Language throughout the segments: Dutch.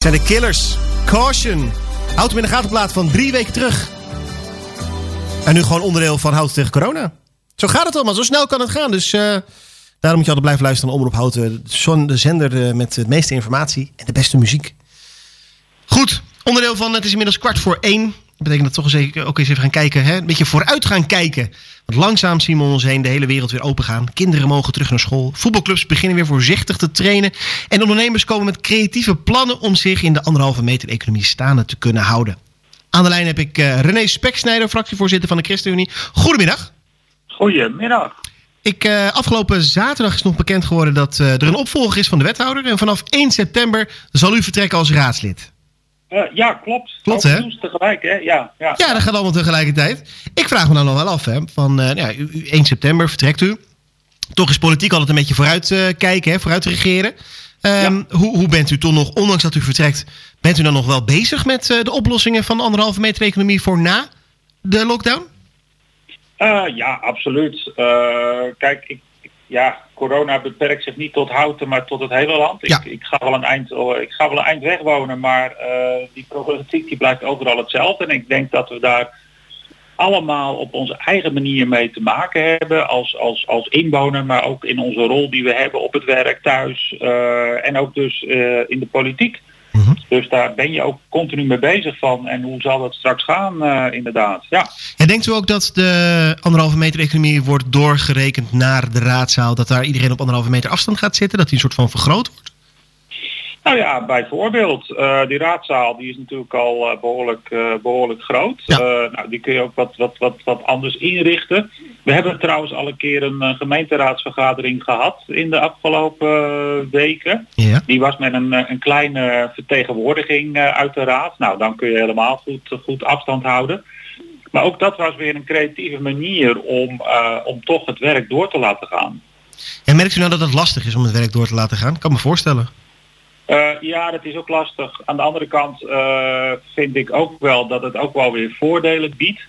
zijn de Killers. Caution. Houd hem in de gatenplaat van drie weken terug. En nu gewoon onderdeel van Houten tegen corona. Zo gaat het allemaal. Zo snel kan het gaan. Dus uh, daarom moet je altijd blijven luisteren naar Omroep Houten. De zender uh, met de meeste informatie en de beste muziek. Goed. Onderdeel van het is inmiddels kwart voor één. Dat betekent dat toch eens ook eens even gaan kijken. Hè? Een beetje vooruit gaan kijken. Want langzaam zien we ons heen de hele wereld weer open gaan. Kinderen mogen terug naar school. Voetbalclubs beginnen weer voorzichtig te trainen. En ondernemers komen met creatieve plannen om zich in de anderhalve meter economie staande te kunnen houden. Aan de lijn heb ik uh, René Speksnijder, fractievoorzitter van de ChristenUnie. Goedemiddag. Goedemiddag. Ik, uh, afgelopen zaterdag is nog bekend geworden dat uh, er een opvolger is van de wethouder. En vanaf 1 september zal u vertrekken als raadslid. Uh, ja, klopt. Klopt, hè? tegelijk, hè? Ja, ja. ja, dat gaat allemaal tegelijkertijd. Ik vraag me dan nog wel af, hè? Van uh, ja, 1 september vertrekt u. Toch is politiek altijd een beetje vooruit uh, kijken, hè? Vooruit regeren. Um, ja. hoe, hoe bent u toch nog, ondanks dat u vertrekt, bent u dan nog wel bezig met de oplossingen van de anderhalve meter economie voor na de lockdown? ja, absoluut. kijk, ik, ja, corona beperkt zich niet tot Houten, maar tot het hele land. Ja. Ik, ik, ga wel een eind, ik ga wel een eind weg wonen, maar uh, die problematiek die blijft overal hetzelfde. En ik denk dat we daar allemaal op onze eigen manier mee te maken hebben als, als, als inwoner, maar ook in onze rol die we hebben op het werk, thuis uh, en ook dus uh, in de politiek. Dus daar ben je ook continu mee bezig van. En hoe zal dat straks gaan, uh, inderdaad. Ja. En denkt u ook dat de anderhalve meter economie wordt doorgerekend naar de raadzaal? Dat daar iedereen op anderhalve meter afstand gaat zitten? Dat die een soort van vergroot wordt? Nou ja, bijvoorbeeld. Uh, die raadzaal die is natuurlijk al uh, behoorlijk, behoorlijk groot. Ja. nou, die kun je ook wat, wat, wat, wat anders inrichten. We hebben trouwens al een keer een gemeenteraadsvergadering gehad in de afgelopen weken. Ja. Die was met een, een kleine vertegenwoordiging uit de raad. Nou, dan kun je helemaal goed, goed afstand houden. Maar ook dat was weer een creatieve manier om, om toch het werk door te laten gaan. En merkt u nou dat het lastig is om het werk door te laten gaan? Ik kan me voorstellen. Uh, ja, dat is ook lastig. Aan de andere kant uh, vind ik ook wel dat het ook wel weer voordelen biedt.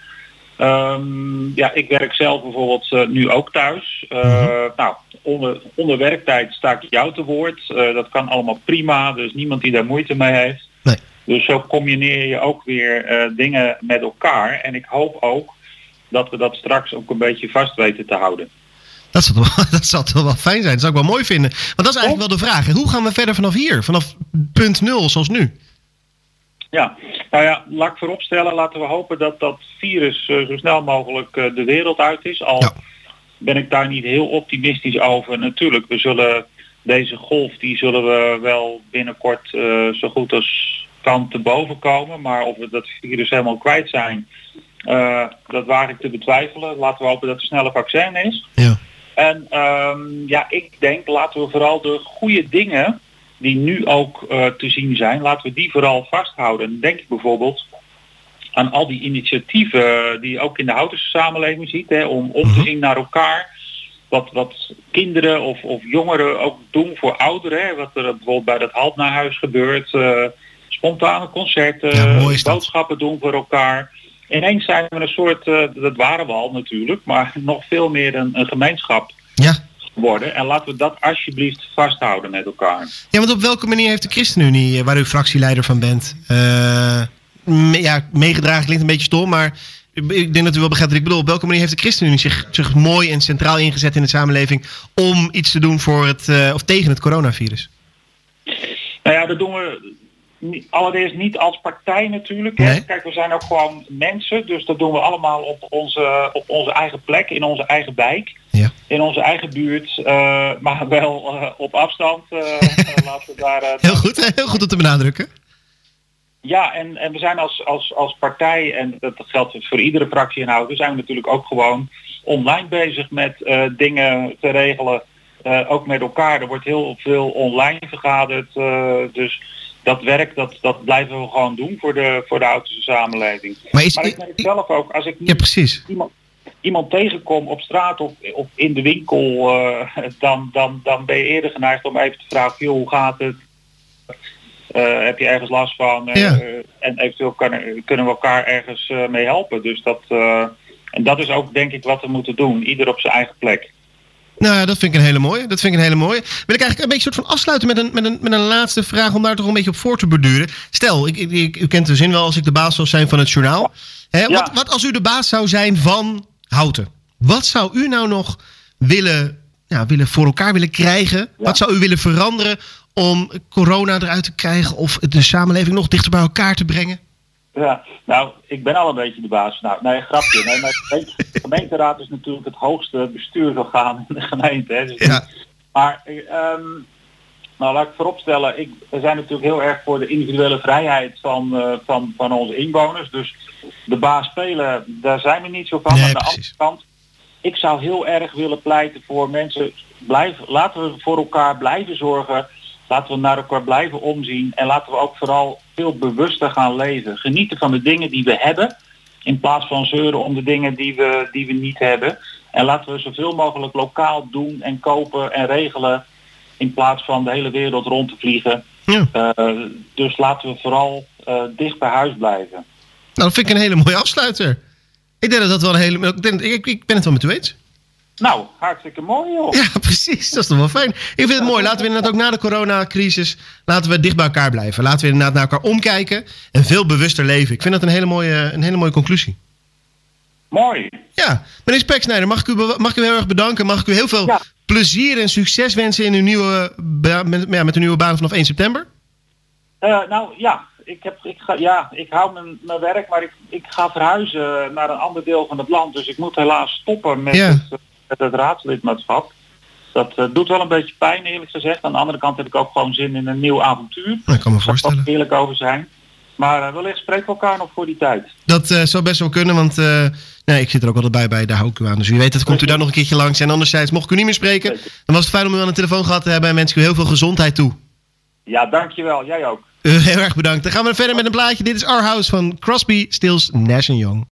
Um, ja, ik werk zelf bijvoorbeeld uh, nu ook thuis. Mm -hmm. Nou, onder, onder werktijd sta ik jou te woord. dat kan allemaal prima. Dus niemand die daar moeite mee heeft. Nee. Dus zo combineer je ook weer dingen met elkaar. En ik hoop ook dat we dat straks ook een beetje vast weten te houden. Dat zal, wel, dat zal toch wel fijn zijn. Dat zou ik wel mooi vinden. Want dat is eigenlijk wel de vraag. Hoe gaan we verder vanaf hier? Vanaf punt nul zoals nu? Ja, nou ja, laat ik vooropstellen. Laten we hopen dat dat virus uh, zo snel mogelijk uh, de wereld uit is. Al ja. ben ik daar niet heel optimistisch over. Natuurlijk, we zullen deze golf, die zullen we wel binnenkort uh, zo goed als kan te boven komen. Maar of we dat virus helemaal kwijt zijn, dat waag ik te betwijfelen. Laten we hopen dat er snel een vaccin is. Ja. En um, ja, ik denk laten we vooral de goede dingen die nu ook uh, te zien zijn, laten we die vooral vasthouden. En denk ik bijvoorbeeld aan al die initiatieven die je ook in de Houtense samenleving ziet, hè, om om te zien naar elkaar. Wat, wat kinderen of, of jongeren ook doen voor ouderen. Hè, wat er bijvoorbeeld bij dat halt naar huis gebeurt. Uh, spontane concerten, ja, boodschappen doen voor elkaar ineens zijn we een soort, uh, dat waren we al natuurlijk, maar nog veel meer een, een gemeenschap ja. Worden. En laten we dat alsjeblieft vasthouden met elkaar. Ja, want op welke manier heeft de ChristenUnie, waar u fractieleider van bent, uh, me, ja, meegedragen klinkt een beetje stom, maar ik denk dat u wel begrijpt wat ik bedoel. Op welke manier heeft de ChristenUnie zich, zich mooi en centraal ingezet in de samenleving om iets te doen voor het, uh, of tegen het coronavirus? Nou ja, dat doen we allereerst niet als partij natuurlijk. Hè. Nee. Kijk, we zijn ook gewoon mensen, dus dat doen we allemaal op onze, op onze eigen plek, in onze eigen wijk, ja. In onze eigen buurt, uh, maar wel uh, op afstand. Uh, laten we daar, heel goed, heel goed om te benadrukken. Ja, en, en we zijn als, als, als partij, en dat geldt voor iedere fractie in Houten, zijn we natuurlijk ook gewoon online bezig met dingen te regelen. ook met elkaar. Er wordt heel veel online vergaderd. dus dat werk, dat, dat blijven we gewoon doen voor de, voor de Houtense samenleving. Maar, is, maar ik merk zelf ook, als ik ja, precies. iemand, iemand tegenkom op straat of, of in de winkel, uh, dan, dan, dan ben je eerder geneigd om even te vragen, joh, hoe gaat het? Uh, heb je ergens last van? Uh, Ja. en eventueel kan, kunnen we elkaar ergens mee helpen. Dus dat, en dat is ook denk ik wat we moeten doen, ieder op zijn eigen plek. Nou ja, dat vind ik een hele mooie. Dat vind ik een hele mooie. Wil ik eigenlijk een beetje soort van afsluiten met een, met een, met een laatste vraag om daar toch een beetje op voor te borduren. Stel, ik, ik, u kent de zin wel als ik de baas zou zijn van het journaal. Hè, Ja. wat, wat als u de baas zou zijn van Houten? Wat zou u nou nog willen, ja, willen voor elkaar willen krijgen? Wat zou u willen veranderen om corona eruit te krijgen of de samenleving nog dichter bij elkaar te brengen? Ja, nou, ik ben al een beetje de baas. Nou, nee, grapje. Nee, maar de gemeente- de gemeenteraad is natuurlijk het hoogste bestuursorgaan in de gemeente. Hè. Dus Ja. Maar ehm, nou, laat ik vooropstellen, ik, we zijn natuurlijk heel erg voor de individuele vrijheid van, eh, van, van onze inwoners. Dus de baas spelen, daar zijn we niet zo van. Nee, Aan de precies. andere kant, ik zou heel erg willen pleiten voor mensen, blijf, laten we voor elkaar blijven zorgen. Laten we naar elkaar blijven omzien. En laten we ook vooral veel bewuster gaan leven. Genieten van de dingen die we hebben. In plaats van zeuren om de dingen die we, die we niet hebben. En laten we zoveel mogelijk lokaal doen en kopen en regelen. In plaats van de hele wereld rond te vliegen. Ja. Eh, dus laten we vooral eh, dicht bij huis blijven. Nou, dat vind ik een hele mooie afsluiter. Ik denk dat dat wel een hele. Ik, denk- ik, ik ben het wel met u eens. Nou, hartstikke mooi joh. Ja, precies. Dat is toch wel fijn. Ik vind het mooi. Laten we inderdaad ook na de coronacrisis... laten we dicht bij elkaar blijven. Laten we inderdaad naar elkaar omkijken... en veel bewuster leven. Ik vind dat een hele mooie, een hele mooie conclusie. Mooi. Ja, meneer Speksnijder, mag ik, u, mag ik u heel erg bedanken. Mag ik u heel veel Ja. Plezier en succes wensen... in uw nieuwe, met, ja, met uw nieuwe baan vanaf 1 september? Eh, nou ja, ik, heb, ik, ga, ja, ik hou mijn, mijn werk, maar ik, ik ga verhuizen naar een ander deel van het land. Dus ik moet helaas stoppen met, Ja. het, eh, met het raadslidmaatschap. Dat eh, doet wel een beetje pijn eerlijk gezegd. Aan de andere kant heb ik ook gewoon zin in een nieuw avontuur. Ik kan me Daar voorstellen. ik eerlijk over zijn. Maar eh, wellicht spreken we elkaar nog voor die tijd. Dat eh, zou best wel kunnen, want eh, nee, ik zit er ook altijd bij, bij daar hou ik u aan. Dus wie weet, dat komt u daar nog een keertje langs. En anderzijds, mocht ik u niet meer spreken, dan was het fijn om u aan de telefoon gehad te hebben. En wens ik u heel veel gezondheid toe. Ja, dankjewel. Jij ook. Eh, heel erg bedankt. Dan gaan we verder met een plaatje. Dit is Our House van Crosby, Stills, Nash Young.